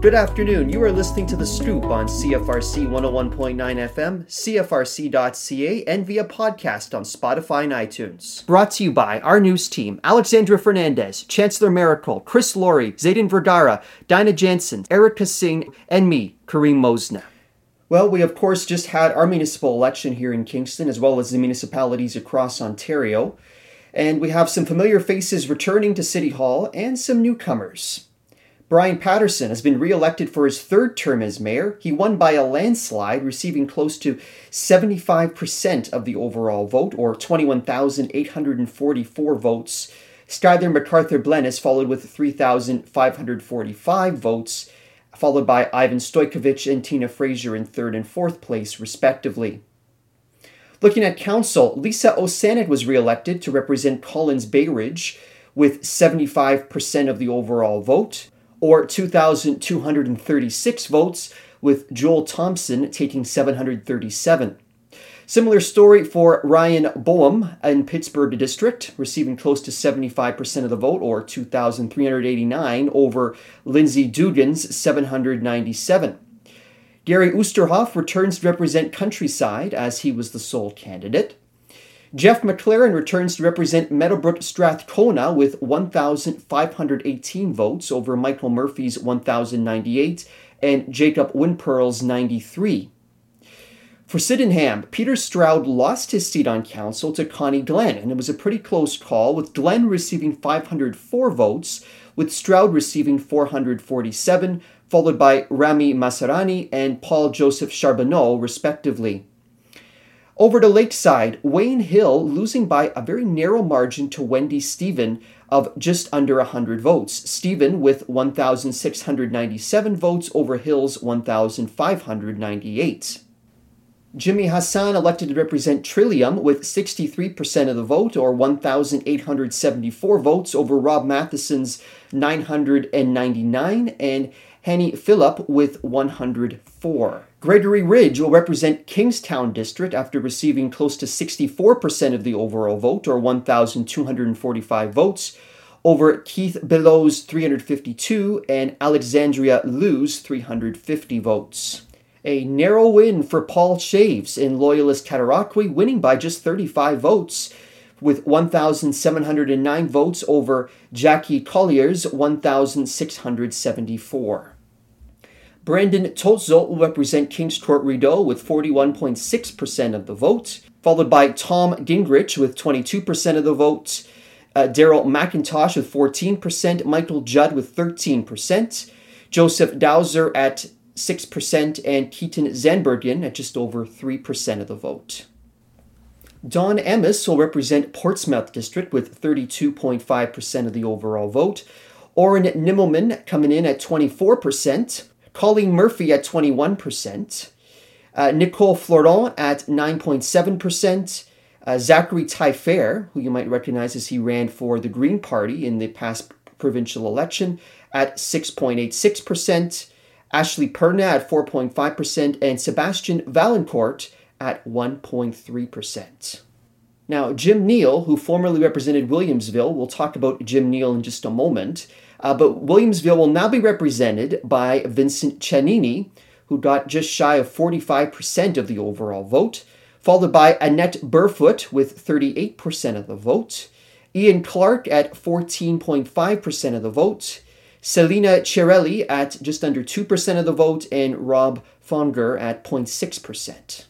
Good afternoon. You are listening to The Scoop on CFRC 101.9 FM, CFRC.ca, and via podcast on Spotify and iTunes. Brought to you by our news team Alexandra Fernandez, Chancellor Miracle, Chris Laurie, Zayden Vergara, Dinah Jansen, Erica Singh, and me, Kareem Mosna. Well, we of course just had our municipal election here in Kingston, as well as the municipalities across Ontario. And we have some familiar faces returning to City Hall and some newcomers. Bryan Paterson has been re-elected for his third term as mayor. He won by a landslide, receiving close to 75% of the overall vote, or 21,844 votes. Skyler MacArthur Blennis followed with 3,545 votes, followed by Ivan Stojkovic and Tina Fraser in third and fourth place, respectively. Looking at council, Lisa Osanic was re-elected to represent Collins Bayridge with 75% of the overall vote or 2,236 votes, with Joel Thompson taking 737. Similar story for Ryan Boehme in Pittsburgh District, receiving close to 75% of the vote, or 2,389, over Lindsay Dugan's 797. Gary Oosterhoff returns to represent Countryside as he was the sole candidate. Jeff McLaren returns to represent Meadowbrook Strathcona with 1,518 votes over Michael Murphy's 1,098 and Jacob Winpearl's 93. For Sydenham, Peter Stroud lost his seat on council to Connie Glenn, and it was a pretty close call, with Glenn receiving 504 votes, with Stroud receiving 447, followed by Rami Masarani and Paul Joseph Charbonneau, respectively. Over to Lakeside, Wayne Hill losing by a very narrow margin to Wendy Stephen of just under 100 votes. Stephen with 1,697 votes over Hill's 1,598. Jimmy Hassan elected to represent Trillium with 63% of the vote, or 1,874 votes, over Rob Matheson's 999, and Henny Phillip with 104. Gregory Ridge will represent Kingstown District after receiving close to 64% of the overall vote, or 1,245 votes, over Keith Bellow's 352 and Alexandria Lou's 350 votes. A narrow win for Paul Chaves in Loyalist Cataraqui, winning by just 35 votes with 1,709 votes over Jackie Collier's 1,674. Brandon Totzel will represent Kings Court Rideau with 41.6% of the vote, followed by Tom Gingrich with 22% of the vote, uh, Daryl McIntosh with 14%, Michael Judd with 13%, Joseph Dowser at 6%, and Keaton Zanbergen at just over 3% of the vote. Don Amos will represent Portsmouth District with 32.5% of the overall vote. Oren Nimmelman coming in at 24%. Colleen Murphy at 21%, uh, Nicole Florent at 9.7%, uh, Zachary Typhair, who you might recognize as he ran for the Green Party in the past provincial election, at 6.86%, Ashley Perna at 4.5%, and Sebastian Valencourt at 1.3%. Now, Jim Neill, who formerly represented Williamsville, we'll talk about Jim Neill in just a moment, uh, but Williamsville will now be represented by Vincent Cinanni, who got just shy of 45% of the overall vote, followed by Annette Burfoot with 38% of the vote, Ian Clark at 14.5% of the vote, Selina Cirelli at just under 2% of the vote, and Rob Fonger at 0.6%.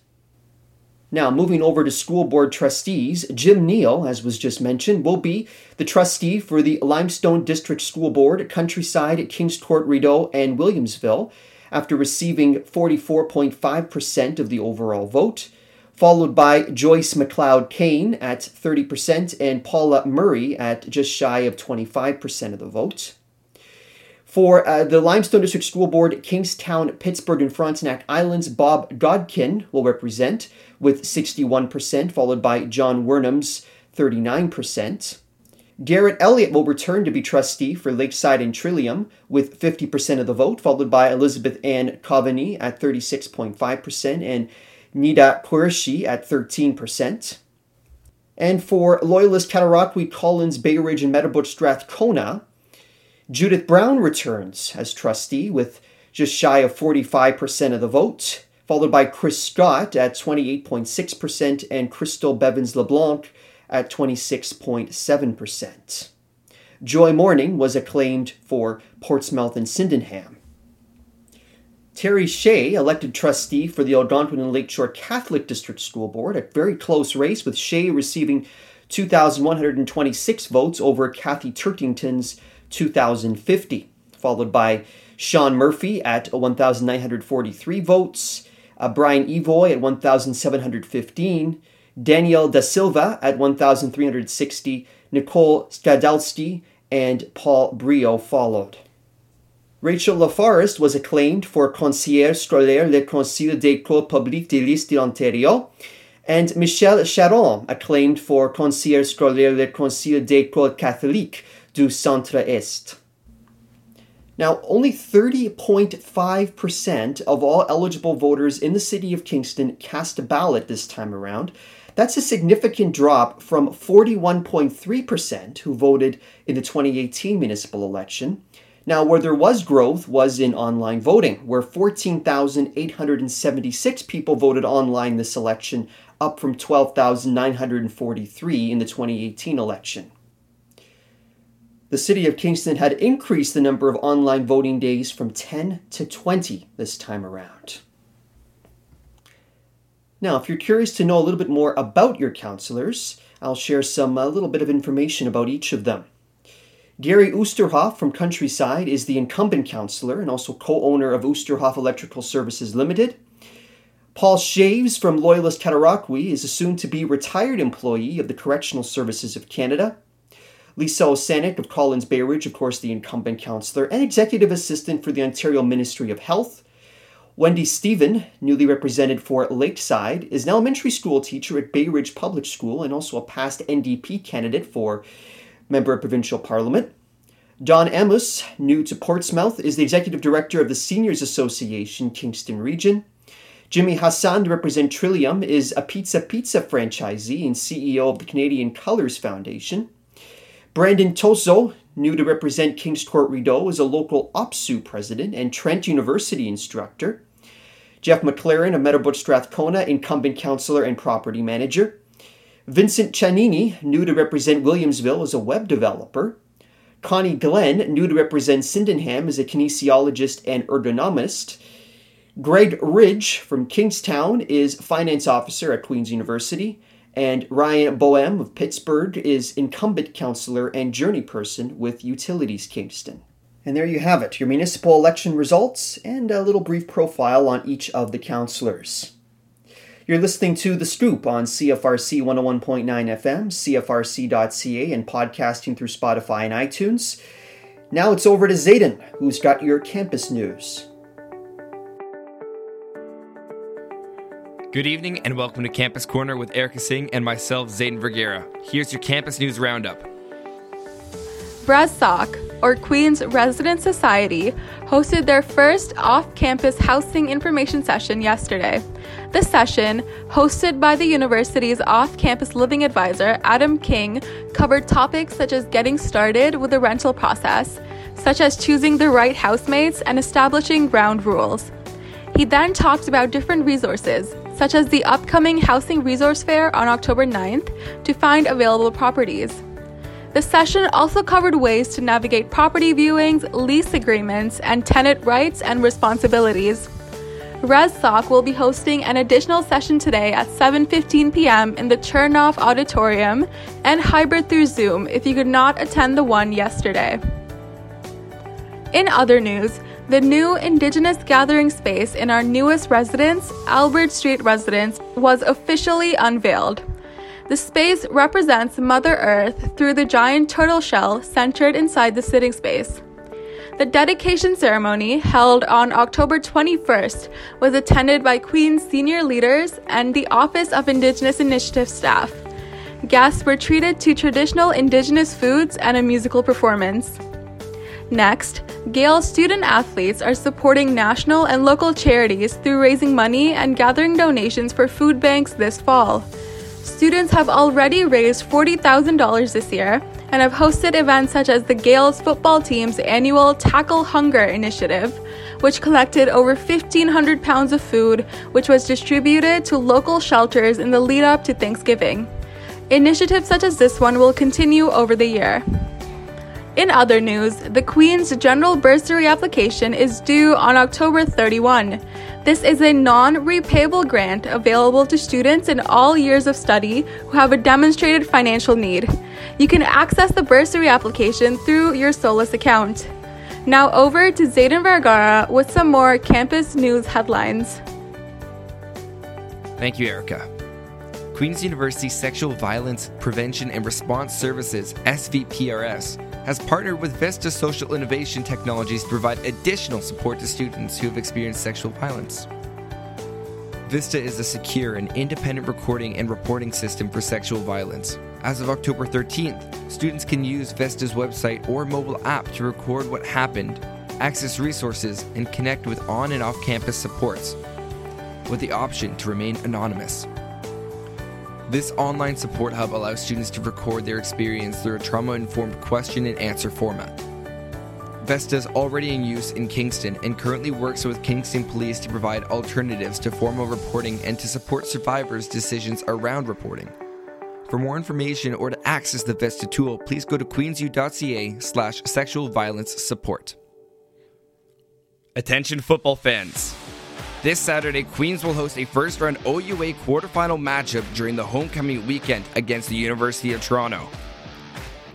Now, moving over to school board trustees, Jim Neill, as was just mentioned, will be the trustee for the Limestone District School Board, Countryside, Kings Court, Rideau, and Williamsville, after receiving 44.5% of the overall vote, followed by Joyce McLeod Kane at 30% and Paula Murray at just shy of 25% of the vote. For uh, the Limestone District School Board, Kingstown, Pittsburgh, and Frontenac Islands, Bob Godkin will represent with 61%, followed by John Wernham's 39%. Garrett Elliott will return to be trustee for Lakeside and Trillium with 50% of the vote, followed by Elizabeth Ann Coveney at 36.5% and Nida Qureshi at 13%. And for Loyalist Cataraqui, Collins, Bay Ridge, and Meadowbrook Strathcona, Judith Brown returns as trustee with just shy of 45% of the vote, followed by Chris Scott at 28.6% and Crystal Bevins LeBlanc at 26.7%. Joy Morning was acclaimed for Portsmouth and Sydenham. Terry Shea, elected trustee for the Algonquin and Lakeshore Catholic District School Board, a very close race with Shea receiving 2,126 votes over Kathy Turkington's 2,050, followed by Sean Murphy at 1,943 votes, uh, Brian Evoy at 1,715, Daniel Da Silva at 1,360, Nicole Skadalski, and Paul Brio followed. Rachel LaForest was acclaimed for Conseillère scolaire Le Conseil d'école publique de l'Est de l'Ontario, and Michelle Charon, acclaimed for Conseillère scolaire Le Conseil d'école catholique du Centre-Est. Now, only 30.5% of all eligible voters in the city of Kingston cast a ballot this time around. That's a significant drop from 41.3% who voted in the 2018 municipal election. Now, where there was growth was in online voting, where 14,876 people voted online this election, up from 12,943 in the 2018 election. The city of Kingston had increased the number of online voting days from 10 to 20 this time around. Now, if you're curious to know a little bit more about your counselors, I'll share some a little bit of information about each of them. Gary Oosterhoff from Countryside is the incumbent counselor and also co owner of Oosterhoff Electrical Services Limited. Paul Chaves from Loyalist Cataraqui is a soon to be retired employee of the Correctional Services of Canada. Lisa Osanic of Collins Bayridge, of course, the incumbent councillor, and executive assistant for the Ontario Ministry of Health. Wendy Stephen, newly represented for Lakeside, is an elementary school teacher at Bayridge Public School and also a past NDP candidate for member of provincial parliament. Don Amos, new to Portsmouth, is the executive director of the Seniors Association Kingston Region. Jimmy Hassan, to represent Trillium, is a Pizza Pizza franchisee and CEO of the Canadian Colors Foundation. Brandon Tozzo, new to represent Kings Court Rideau, is a local OPSEU president and Trent University instructor. Jeff McLaren of Meadowbrook Strathcona, incumbent councillor and property manager. Vincent Cinanni, new to represent Williamsville, is a web developer. Connie Glenn, new to represent Sydenham, is a kinesiologist and ergonomist. Greg Ridge from Kingstown is finance officer at Queen's University. And Ryan Boehme of Pittsburgh is incumbent counselor and journey person with Utilities Kingston. And there you have it, your municipal election results and a little brief profile on each of the counselors. You're listening to The Scoop on CFRC 101.9 FM, CFRC.ca, and podcasting through Spotify and iTunes. Now it's over to Zayden, who's got your campus news. Good evening and welcome to Campus Corner with Erica Singh and myself, Zayden Vergara. Here's your campus news roundup. ResSoc, or Queen's Resident Society, hosted their first off campus housing information session yesterday. The session, hosted by the university's off campus living advisor, Adam King, covered topics such as getting started with the rental process, such as choosing the right housemates and establishing ground rules. He then talked about different resources, such as the upcoming Housing Resource Fair on October 9th, to find available properties. The session also covered ways to navigate property viewings, lease agreements, and tenant rights and responsibilities. ResSoc will be hosting an additional session today at 7:15 p.m. in the Chernoff Auditorium and hybrid through Zoom if you could not attend the one yesterday. In other news, the new Indigenous gathering space in our newest residence, Albert Street Residence, was officially unveiled. The space represents Mother Earth through the giant turtle shell centered inside the sitting space. The dedication ceremony, held on October 21st, was attended by Queen's senior leaders and the Office of Indigenous Initiative staff. Guests were treated to traditional Indigenous foods and a musical performance. Next, Gael student athletes are supporting national and local charities through raising money and gathering donations for food banks this fall. Students have already raised $40,000 this year and have hosted events such as the Gaels football team's annual Tackle Hunger initiative, which collected over 1,500 pounds of food, which was distributed to local shelters in the lead up to Thanksgiving. Initiatives such as this one will continue over the year. In other news, the Queen's General Bursary application is due on October 31. This is a non repayable grant available to students in all years of study who have a demonstrated financial need. You can access the bursary application through your Solus account. Now over to Zayden Vergara with some more campus news headlines. Thank you, Erica. Queen's University Sexual Violence Prevention and Response Services, SVPRS, has partnered with Vesta Social Innovation Technologies to provide additional support to students who have experienced sexual violence. Vesta is a secure and independent recording and reporting system for sexual violence. As of October 13th, students can use Vesta's website or mobile app to record what happened, access resources, and connect with on and off campus supports, with the option to remain anonymous. This online support hub allows students to record their experience through a trauma informed question and answer format. Vesta is already in use in Kingston and currently works with Kingston Police to provide alternatives to formal reporting and to support survivors' decisions around reporting. For more information or to access the Vesta tool, please go to queensu.ca slash sexual violence support. Attention football fans. This Saturday, Queens will host a first round OUA quarterfinal matchup during the homecoming weekend against the University of Toronto.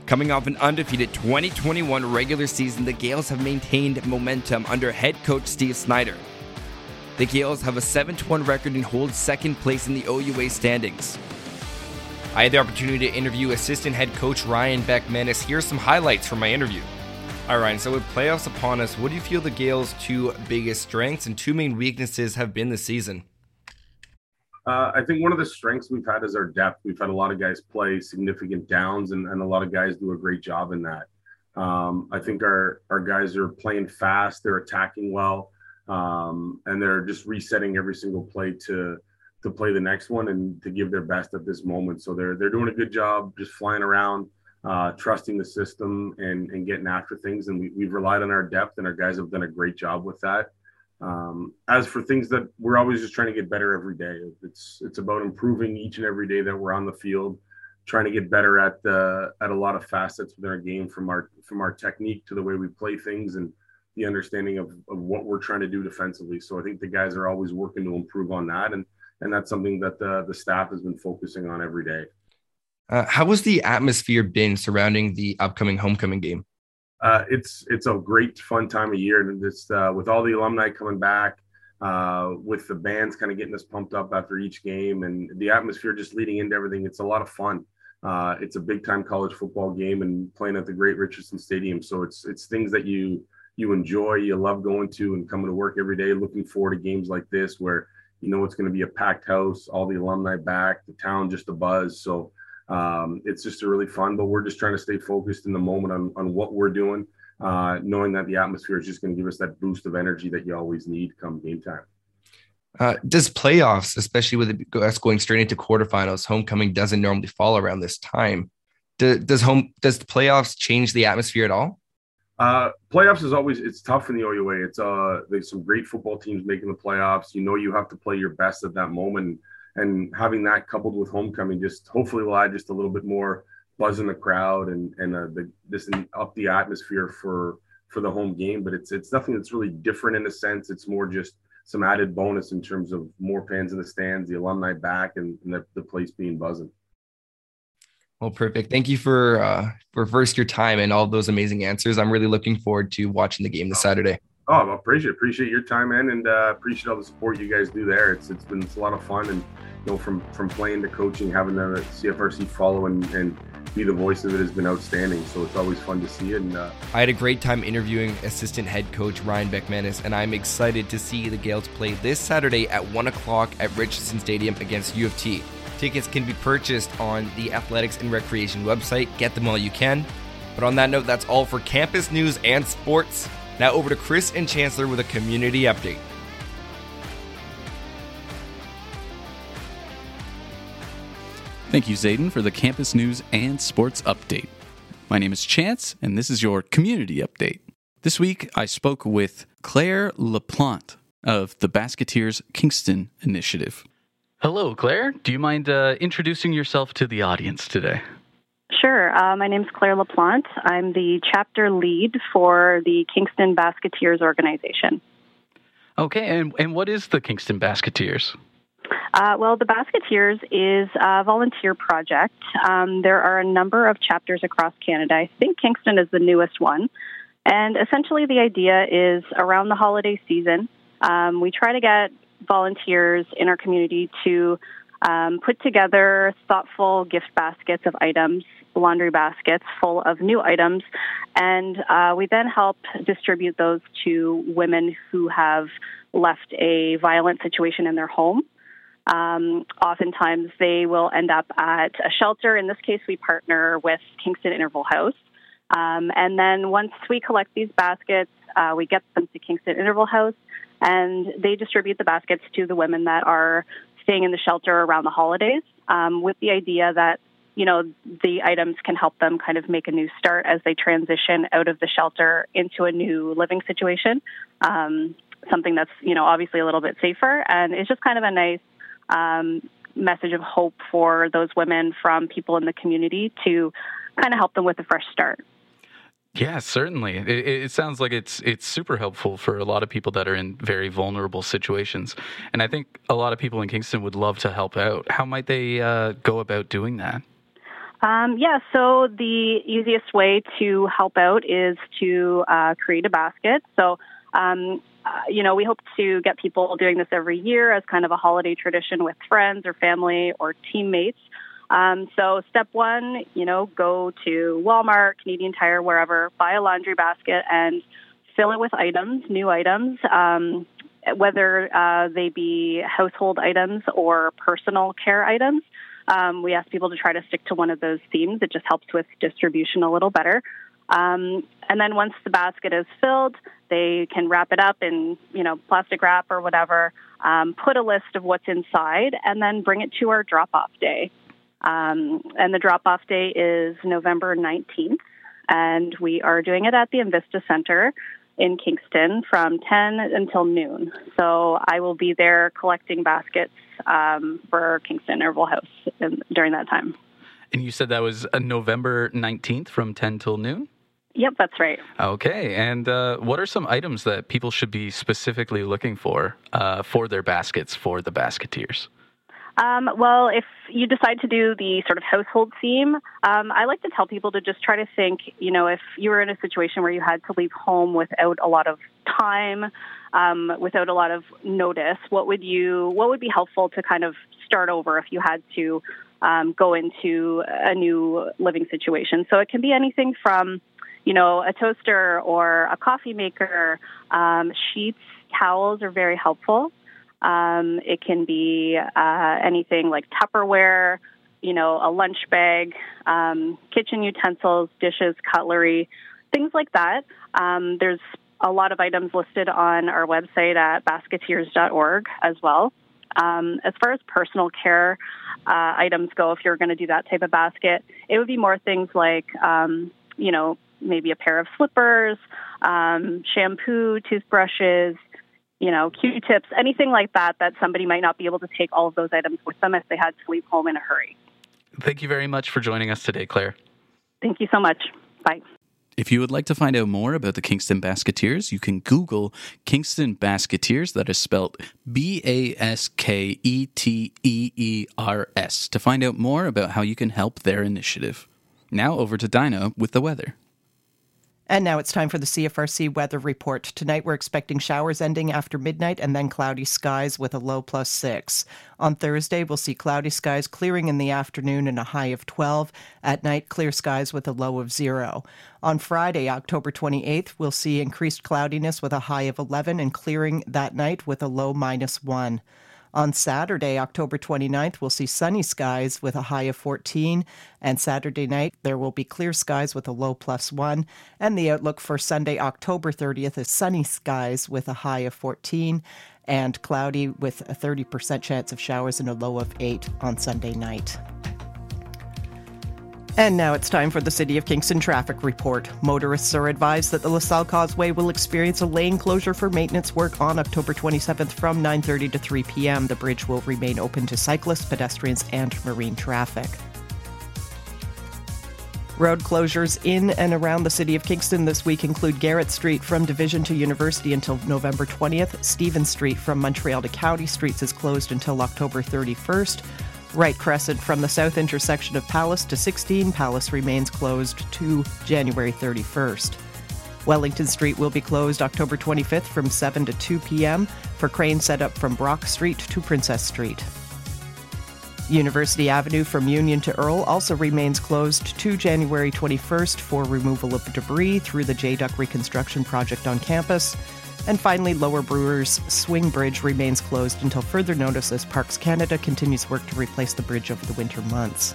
Coming off an undefeated 2021 regular season, the Gaels have maintained momentum under head coach Steve Snyder. The Gaels have a 7 1 record and hold second place in the OUA standings. I had the opportunity to interview assistant head coach Ryan Beckmanis. Here's some highlights from my interview. All right, so with playoffs upon us, what do you feel the Gaels' two biggest strengths and two main weaknesses have been this season? Uh, I think one of the strengths we've had is our depth. We've had a lot of guys play significant downs, and, and a lot of guys do a great job in that. Um, I think our our guys are playing fast, they're attacking well, um, and they're just resetting every single play to to play the next one and to give their best at this moment. So they're they're doing a good job, just flying around uh, trusting the system and, and getting after things. And we, we've relied on our depth, and our guys have done a great job with that. Um, as for things that we're always just trying to get better every day, it's it's about improving each and every day that we're on the field, trying to get better at uh, at a lot of facets within our game, from our from our technique to the way we play things and the understanding of, of what we're trying to do defensively. So I think the guys are always working to improve on that, and and that's something that the the staff has been focusing on every day. Uh, how was the atmosphere been surrounding the upcoming homecoming game? Uh, it's it's a great fun time of year, and it's uh, with all the alumni coming back, uh, with the bands kind of getting us pumped up after each game, and the atmosphere just leading into everything. It's a lot of fun. Uh, it's a big time college football game, and playing at the Great Richardson Stadium. So it's it's things that you you enjoy, you love going to, and coming to work every day, looking forward to games like this where you know it's going to be a packed house, all the alumni back, the town just a buzz. So um, it's just a really fun, but we're just trying to stay focused in the moment on, on what we're doing, uh, knowing that the atmosphere is just going to give us that boost of energy that you always need come game time. Uh, does playoffs, especially with us going straight into quarterfinals, homecoming doesn't normally fall around this time. Do, does home does the playoffs change the atmosphere at all? Uh, playoffs is always it's tough in the OUA. It's uh there's some great football teams making the playoffs. You know you have to play your best at that moment and having that coupled with homecoming just hopefully will add just a little bit more buzz in the crowd and and uh, the, this up the atmosphere for for the home game. But it's it's nothing that's really different in a sense. It's more just some added bonus in terms of more fans in the stands, the alumni back, and, and the, the place being buzzing. Well, perfect. Thank you for uh, for first your time and all those amazing answers. I'm really looking forward to watching the game this Saturday. Oh, I appreciate appreciate your time, man, and uh, appreciate all the support you guys do there. It's it's been it's a lot of fun, and you know, from from playing to coaching, having the CFRC follow and, and be the voice of it has been outstanding. So it's always fun to see. And uh, I had a great time interviewing assistant head coach Ryan Beckmanis, and I'm excited to see the Gaels play this Saturday at one o'clock at Richardson Stadium against U of T. Tickets can be purchased on the Athletics and Recreation website. Get them while you can. But on that note, that's all for campus news and sports. Now over to Chris and Chancellor with a community update. Thank you, Zayden, for the campus news and sports update. My name is Chance, and this is your community update. This week, I spoke with Claire LaPlante of the Basketeers Kingston Initiative. Hello, Claire. Do you mind uh, introducing yourself to the audience today? Sure. Uh, my name is Claire LaPlante. I'm the chapter lead for the Kingston Basketeers organization. Okay, and, and what is the Kingston Basketeers? Uh, well, the Basketeers is a volunteer project. Um, there are a number of chapters across Canada. I think Kingston is the newest one. And essentially, the idea is around the holiday season, um, we try to get volunteers in our community to um, put together thoughtful gift baskets of items, laundry baskets full of new items, and uh, we then help distribute those to women who have left a violent situation in their home. Um, oftentimes, they will end up at a shelter. In this case, we partner with Kingston Interval House. Um, and then once we collect these baskets, uh, we get them to Kingston Interval House, and they distribute the baskets to the women that are staying in the shelter around the holidays, um, with the idea that you know the items can help them kind of make a new start as they transition out of the shelter into a new living situation. Um, something that's you know obviously a little bit safer, and it's just kind of a nice um, message of hope for those women from people in the community to kind of help them with a fresh start. Yeah, certainly. It, it, sounds like it's it's super helpful for a lot of people that are in very vulnerable situations, and I think a lot of people in Kingston would love to help out. How might they uh, go about doing that? Um, yeah, so the easiest way to help out is to uh, create a basket. So, um, uh, you know, we hope to get people doing this every year as kind of a holiday tradition with friends or family or teammates. Um, so step one, you know, go to Walmart, Canadian Tire, wherever, buy a laundry basket and fill it with items, new items, um, whether uh, they be household items or personal care items. Um, we ask people to try to stick to one of those themes. It just helps with distribution a little better. Um, and then once the basket is filled, they can wrap it up in you know plastic wrap or whatever. Um, put a list of what's inside, and then bring it to our drop-off day. Um, and the drop off day is November 19th, and we are doing it at the Invista Center in Kingston from 10 until noon. So I will be there collecting baskets um, for Kingston Interval House in, during that time. And you said that was uh, November 19th from 10 till noon? Yep, that's right. Okay. And uh, what are some items that people should be specifically looking for uh, for their baskets for the basketeers? Um, well, if you decide to do the sort of household theme, um, I like to tell people to just try to think, you know, if you were in a situation where you had to leave home without a lot of time, um, without a lot of notice, what would you, what would be helpful to kind of start over if you had to um, go into a new living situation? So it can be anything from, you know, a toaster or a coffee maker, um, sheets, towels are very helpful. Um, it can be uh, anything like Tupperware, you know, a lunch bag, um, kitchen utensils, dishes, cutlery, things like that. Um, there's a lot of items listed on our website at basketeers.org as well. Um, as far as personal care uh, items go, if you're going to do that type of basket, it would be more things like, um, you know, maybe a pair of slippers, um, shampoo, toothbrushes, you know, Q-tips, anything like that, that somebody might not be able to take all of those items with them if they had to leave home in a hurry. Thank you very much for joining us today, Claire. Thank you so much. Bye. If you would like to find out more about the Kingston Basketeers, you can Google Kingston Basketeers, that is spelled B A S K E T E E R S, to find out more about how you can help their initiative. Now over to Dinah with the weather. And now it's time for the CFRC weather report. Tonight we're expecting showers ending after midnight and then cloudy skies with a low plus six. On Thursday, we'll see cloudy skies clearing in the afternoon and a high of 12. At night, clear skies with a low of zero. On Friday, October 28th, we'll see increased cloudiness with a high of 11 and clearing that night with a low minus one. On Saturday, October 29th, we'll see sunny skies with a high of 14. And Saturday night, there will be clear skies with a low plus one. And the outlook for Sunday, October 30th, is sunny skies with a high of 14 and cloudy with a 30% chance of showers and a low of 8 on Sunday night. And now it's time for the City of Kingston traffic report. Motorists are advised that the LaSalle Causeway will experience a lane closure for maintenance work on October 27th from 9:30 to 3 p.m. The bridge will remain open to cyclists, pedestrians, and marine traffic. Road closures in and around the city of Kingston this week include Garrett Street from Division to University until November 20th. Stephen Street from Montreal to County Streets is closed until October 31st. Wright Crescent from the south intersection of Palace to 16. Palace remains closed to January 31st. Wellington Street will be closed October 25th from 7 to 2 p.m. for crane setup from Brock Street to Princess Street. University Avenue from Union to Earl also remains closed to January 21st for removal of debris through the JDUC reconstruction project on campus. And finally, Lower Brewers Swing Bridge remains closed until further notice as Parks Canada continues work to replace the bridge over the winter months.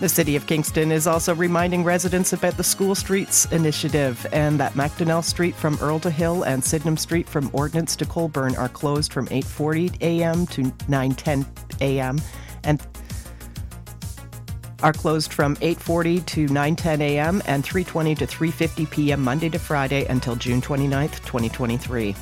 The City of Kingston is also reminding residents about the School Streets initiative and that Macdonnell Street from Earl to Hill and Sydenham Street from Ordnance to Colborne are closed from 8:40 a.m. to 9:10 a.m. and are closed from 8:40 to 9:10 a.m. and 3:20 to 3:50 p.m. Monday to Friday until June 29, 2023.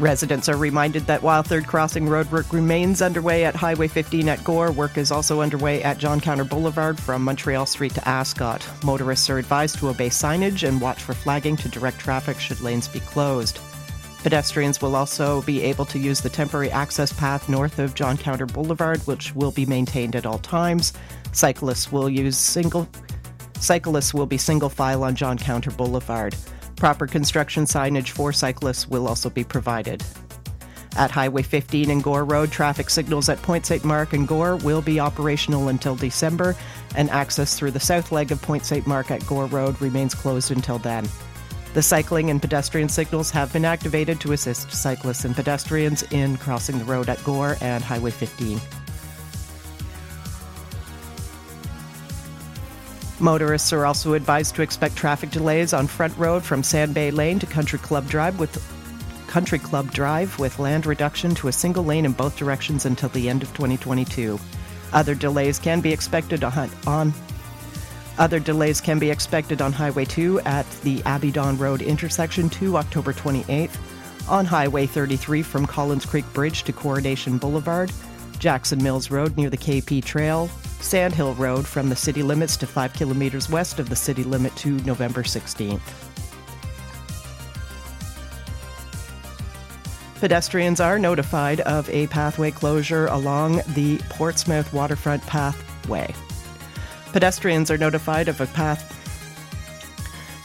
Residents are reminded that while third crossing road work remains underway at Highway 15 at Gore, work is also underway at John Counter Boulevard from Montreal Street to Ascot. Motorists are advised to obey signage and watch for flagging to direct traffic should lanes be closed. Pedestrians will also be able to use the temporary access path north of John Counter Boulevard, which will be maintained at all times. Cyclists will use single cyclists will be single file on John Counter Boulevard. Proper construction signage for cyclists will also be provided. At Highway 15 and Gore Road, traffic signals at Point St. Mark and Gore will be operational until December, and access through the south leg of Point St. Mark at Gore Road remains closed until then. The cycling and pedestrian signals have been activated to assist cyclists and pedestrians in crossing the road at Gore and Highway 15. Motorists are also advised to expect traffic delays on Front Road from Sand Bay Lane to Country Club Drive with Country Club Drive with land reduction to a single lane in both directions until the end of 2022. Other delays can be expected on, on other delays can be expected on Highway 2 at the Abingdon Road intersection to October 28th, on Highway 33 from Collins Creek Bridge to Coronation Boulevard, Jackson Mills Road near the KP Trail, Sandhill Road from the city limits to 5 kilometers west of the city limit to November 16th. Pedestrians are notified of a pathway closure along the Portsmouth waterfront pathway. Pedestrians are notified of a path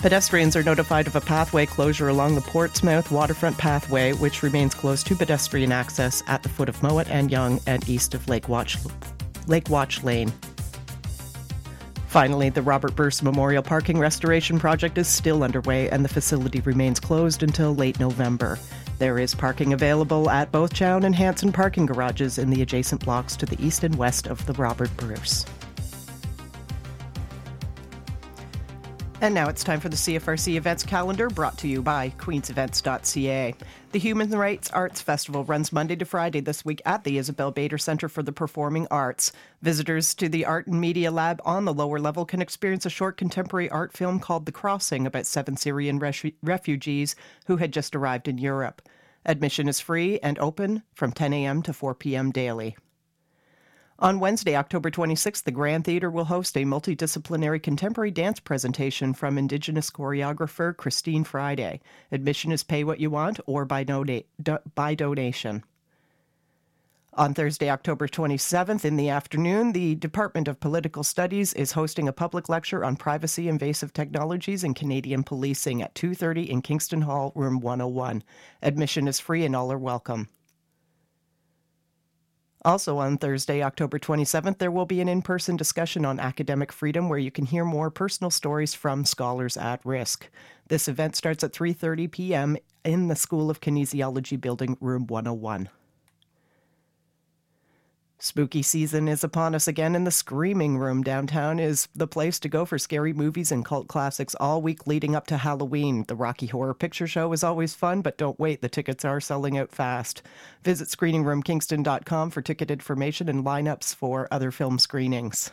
Pedestrians are notified of a pathway closure along the Portsmouth waterfront pathway, which remains closed to pedestrian access at the foot of Mowat and Young and east of Lake Watch, Lake Watch Lane. Finally, the Robert Bruce Memorial Parking Restoration Project is still underway and the facility remains closed until late November. There is parking available at both Chown and Hanson parking garages in the adjacent blocks to the east and west of the Robert Bruce. And now it's time for the CFRC events calendar brought to you by queensevents.ca. The Human Rights Arts Festival runs Monday to Friday this week at the Isabel Bader Center for the Performing Arts. Visitors to the Art and Media Lab on the lower level can experience a short contemporary art film called The Crossing about seven Syrian refugees who had just arrived in Europe. Admission is free and open from 10 a.m. to 4 p.m. daily. On Wednesday, October 26th, the Grand Theatre will host a multidisciplinary contemporary dance presentation from Indigenous choreographer Christine Friday. Admission is pay what you want or by, do, by donation. On Thursday, October 27th in the afternoon, the Department of Political Studies is hosting a public lecture on privacy invasive technologies in Canadian policing at 2:30 in Kingston Hall, room 101. Admission is free and all are welcome. Also, on Thursday, October 27th, there will be an in person discussion on academic freedom where you can hear more personal stories from scholars at risk. This event starts at 3:30 p.m. in the School of Kinesiology building, room 101. Spooky season is upon us again, and the Screening Room downtown is the place to go for scary movies and cult classics all week leading up to Halloween. The Rocky Horror Picture Show is always fun, but don't wait, the tickets are selling out fast. Visit screeningroomkingston.com for ticket information and lineups for other film screenings.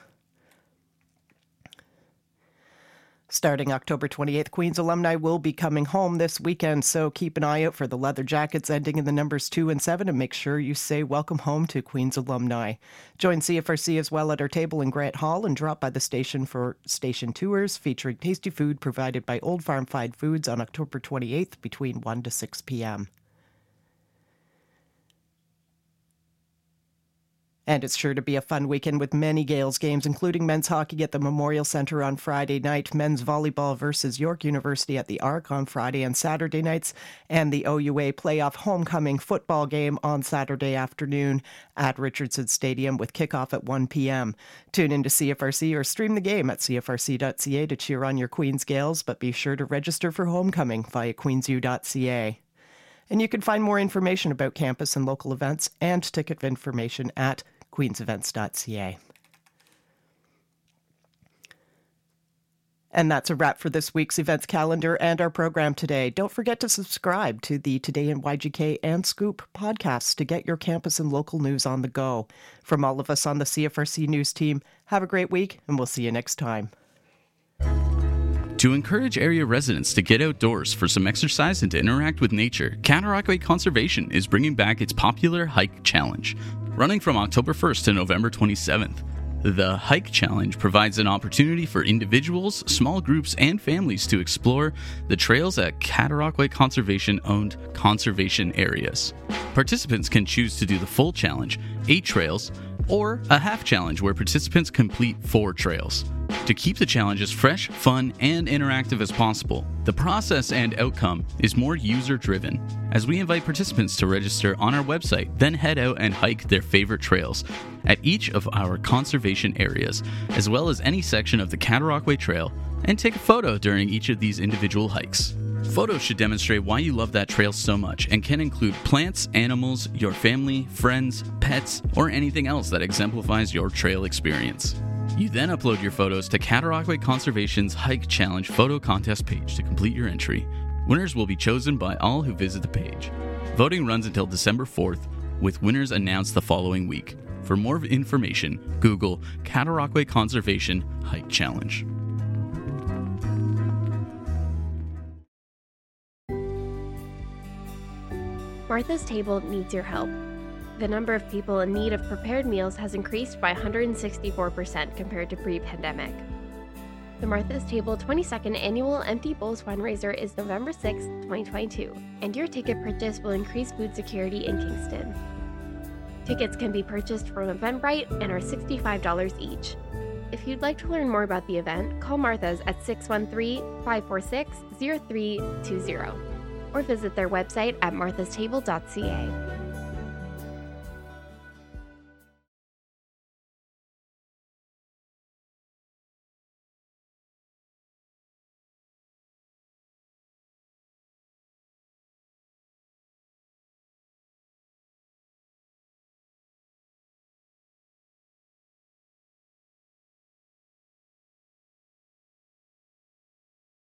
Starting October 28th, Queen's alumni will be coming home this weekend, so keep an eye out for the leather jackets ending in the numbers 2 and 7 and make sure you say welcome home to Queen's alumni. Join CFRC as well at our table in Grant Hall and drop by the station for station tours featuring tasty food provided by Old Farm Fried Foods on October 28th between 1 to 6 p.m. And it's sure to be a fun weekend with many Gaels games, including men's hockey at the Memorial Centre on Friday night, men's volleyball versus York University at the Arc on Friday and Saturday nights, and the OUA playoff homecoming football game on Saturday afternoon at Richardson Stadium with kickoff at 1 p.m. Tune in to CFRC or stream the game at cfrc.ca to cheer on your Queen's Gaels, but be sure to register for homecoming via queensu.ca. And you can find more information about campus and local events and ticket information at queensevents.ca. And that's a wrap for this week's events calendar and our program today. Don't forget to subscribe to the Today in YGK and Scoop podcasts to get your campus and local news on the go. From all of us on the CFRC News team, have a great week, and we'll see you next time. To encourage area residents to get outdoors for some exercise and to interact with nature, Cataraqui Conservation is bringing back its popular Hike Challenge running from October 1st to November 27th. The Hike Challenge provides an opportunity for individuals, small groups, and families to explore the trails at Cataraqui Conservation owned conservation areas. Participants can choose to do the full challenge, eight trails, or a half challenge where participants complete four trails. To keep the challenges fresh, fun, and interactive as possible, the process and outcome is more user driven, as we invite participants to register on our website, then head out and hike their favorite trails at each of our conservation areas, as well as any section of the Cataraqui Trail, and take a photo during each of these individual hikes. Photos should demonstrate why you love that trail so much and can include plants, animals, your family, friends, pets, or anything else that exemplifies your trail experience. You then upload your photos to Cataraqui Conservation's Hike Challenge photo contest page to complete your entry. Winners will be chosen by all who visit the page. Voting runs until December 4th, with winners announced the following week. For more information, Google Cataraqui Conservation Hike Challenge. Martha's Table needs your help. The number of people in need of prepared meals has increased by 164% compared to pre pandemic. The Martha's Table 22nd Annual Empty Bowls fundraiser is November 6, 2022, and your ticket purchase will increase food security in Kingston. Tickets can be purchased from Eventbrite and are $65 each. If you'd like to learn more about the event, call Martha's at 613 546 0320 or visit their website at marthastable.ca.